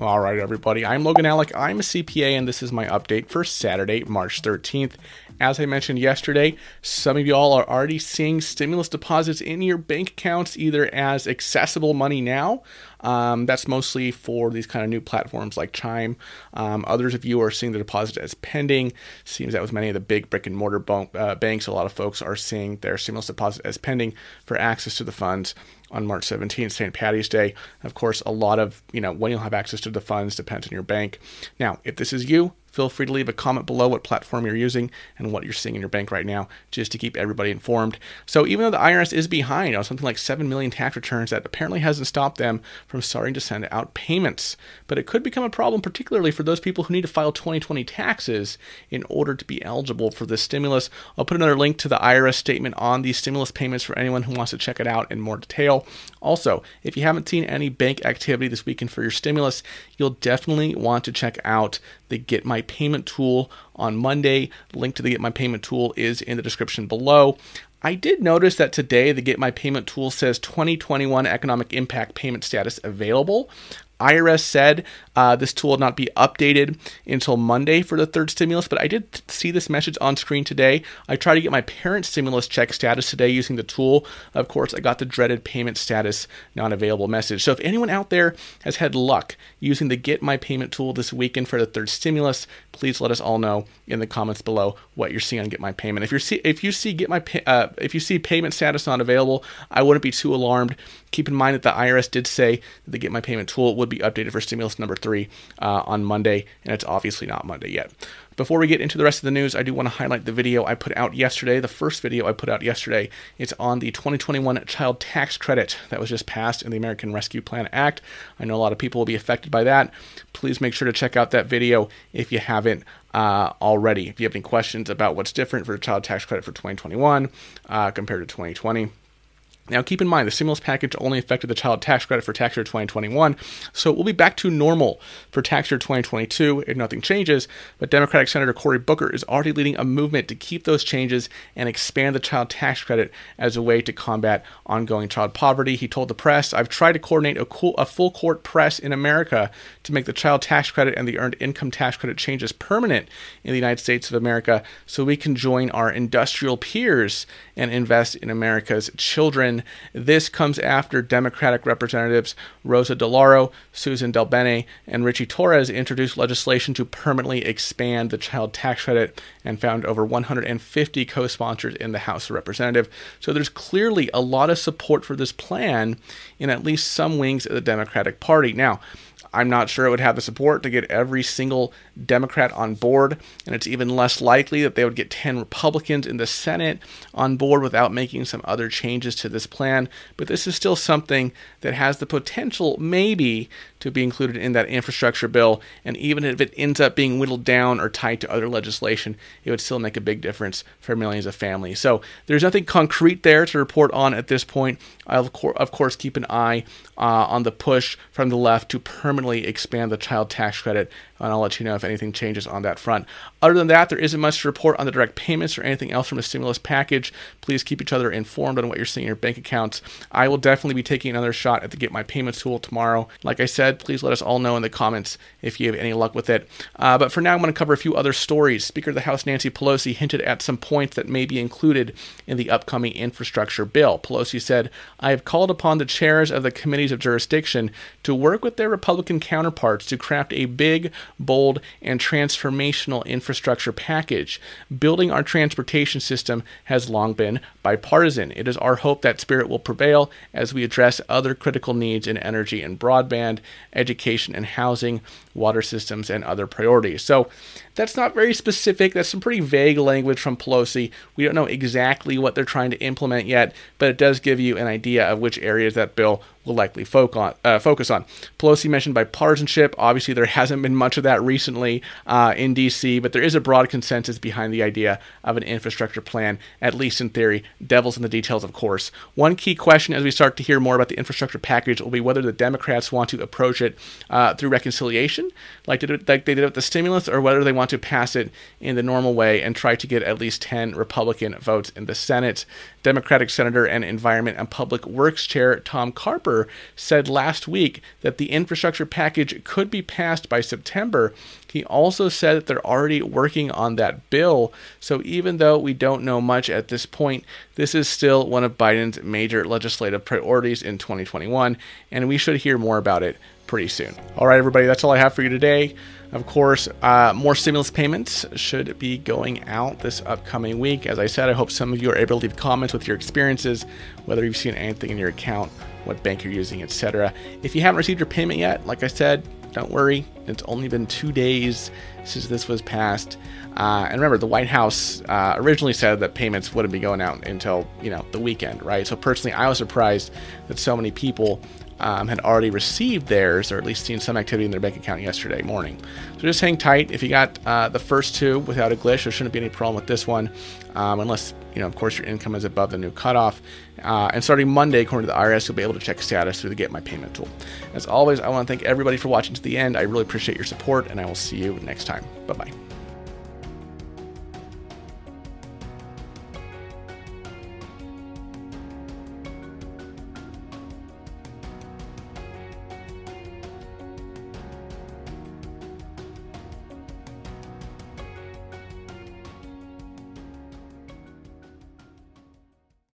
All right, everybody. I'm Logan Allec. I'm a CPA, and this is my update for Saturday, March 13th. As I mentioned yesterday, some of y'all are already seeing stimulus deposits in your bank accounts either as accessible money now. Um, that's mostly for these kind of new platforms like Chime. Um, others of you are seeing the deposit as pending. Seems that with many of the big brick and mortar uh, banks, a lot of folks are seeing their stimulus deposit as pending for access to the funds on March 17th, St. Patty's Day. Of course, a lot of, you know, when you'll have access to the funds depends on your bank. Now, if this is you, feel free to leave a comment below what platform you're using and what you're seeing in your bank right now, just to keep everybody informed. So, even though the IRS is behind on something like 7 million tax returns, that apparently hasn't stopped them from starting to send out payments. But it could become a problem, particularly for those people who need to file 2020 taxes in order to be eligible for this stimulus. I'll put another link to the IRS statement on these stimulus payments for anyone who wants to check it out in more detail. Also, if you haven't seen any bank activity this weekend for your stimulus, you'll definitely want to check out the Get My Payment tool on Monday. Link to the Get My Payment tool is in the description below. I did notice that today the Get My Payment tool says 2021 Economic Impact Payment Status available. IRS said uh, this tool will not be updated until Monday for the third stimulus, but I did see this message on screen today. I tried to get my parent stimulus check status today using the tool. Of course, I got the dreaded payment status not available message. So if anyone out there has had luck using the Get My Payment tool this weekend for the third stimulus, please let us all know in the comments below what you're seeing on Get My Payment. If you see if you see Get My uh, if you see payment status not available, I wouldn't be too alarmed. Keep in mind that the IRS did say that the Get My Payment tool would be updated for stimulus number three uh, on Monday, and it's obviously not Monday yet. Before we get into the rest of the news, I do want to highlight the video I put out yesterday. The first video I put out yesterday. It's on the 2021 child tax credit that was just passed in the American Rescue Plan Act. I know a lot of people will be affected by that. Please make sure to check out that video if you haven't uh, already. If you have any questions about what's different for the child tax credit for 2021 uh, compared to 2020 now, keep in mind, the stimulus package only affected the child tax credit for tax year 2021, so it will be back to normal for tax year 2022 if nothing changes. But Democratic Senator Cory Booker is already leading a movement to keep those changes and expand the child tax credit as a way to combat ongoing child poverty. He told the press, I've tried to coordinate a, cool, a full court press in America to make the child tax credit and the earned income tax credit changes permanent in the United States of America so we can join our industrial peers and invest in America's children. This comes after Democratic Representatives Rosa DeLauro, Susan DelBene, and Richie Torres introduced legislation to permanently expand the child tax credit and found over 150 co sponsors in the House of Representatives. So there's clearly a lot of support for this plan in at least some wings of the Democratic Party. Now, I'm not sure it would have the support to get every single Democrat on board, and it's even less likely that they would get 10 Republicans in the Senate on board without making some other changes to this plan. But this is still something that has the potential, maybe, to be included in that infrastructure bill. And even if it ends up being whittled down or tied to other legislation, it would still make a big difference for millions of families. So there's nothing concrete there to report on at this point. I'll, of course, keep an eye uh, on the push from the left to permanently expand the child tax credit and I'll let you know if anything changes on that front. Other than that, there isn't much to report on the direct payments or anything else from the stimulus package. Please keep each other informed on what you're seeing in your bank accounts. I will definitely be taking another shot at the Get My Payments tool tomorrow. Like I said, please let us all know in the comments if you have any luck with it. Uh, but for now, I'm going to cover a few other stories. Speaker of the House Nancy Pelosi hinted at some points that may be included in the upcoming infrastructure bill. Pelosi said, I have called upon the chairs of the committees of jurisdiction to work with their Republican counterparts to craft a big, bold, and transformational infrastructure package. Building our transportation system has long been bipartisan. It is our hope that spirit will prevail as we address other critical needs in energy and broadband, education and housing, water systems, and other priorities. So that's not very specific. That's some pretty vague language from Pelosi. We don't know exactly what they're trying to implement yet, but it does give you an idea of which areas that bill will likely on, uh, focus on. Pelosi mentioned bipartisanship. Obviously, there hasn't been much of that recently uh, in D.C., but there is a broad consensus behind the idea of an infrastructure plan, at least in theory. Devil's in the details, of course. One key question as we start to hear more about the infrastructure package will be whether the Democrats want to approach it uh, through reconciliation, like, did, like they did with the stimulus, or whether they want to pass it in the normal way and try to get at least 10 Republican votes in the Senate. Democratic Senator and Environment and Public Works Chair Tom Carper Speaker said last week that the infrastructure package could be passed by September. He also said that they're already working on that bill. So even though we don't know much at this point, this is still one of Biden's major legislative priorities in 2021, and we should hear more about it pretty soon. All right, everybody, that's all I have for you today. Of course, uh, more stimulus payments should be going out this upcoming week. As I said, I hope some of you are able to leave comments with your experiences, whether you've seen anything in your account, what bank you're using, etc. If you haven't received your payment yet, like I said, don't worry. It's only been two days since this was passed. Uh, and remember, the White House uh, originally said that payments wouldn't be going out until you know the weekend, right? So personally, I was surprised that so many people um, had already received theirs, or at least seen some activity in their bank account yesterday morning. So just hang tight. If you got uh, the first two without a glitch, there shouldn't be any problem with this one, um, unless you know, of course, your income is above the new cutoff. Uh, and starting Monday, according to the IRS, you'll be able to check status through the Get My Payment tool. As always, I want to thank everybody for watching to the end. I really appreciate your support, and I will see you next time. Bye bye.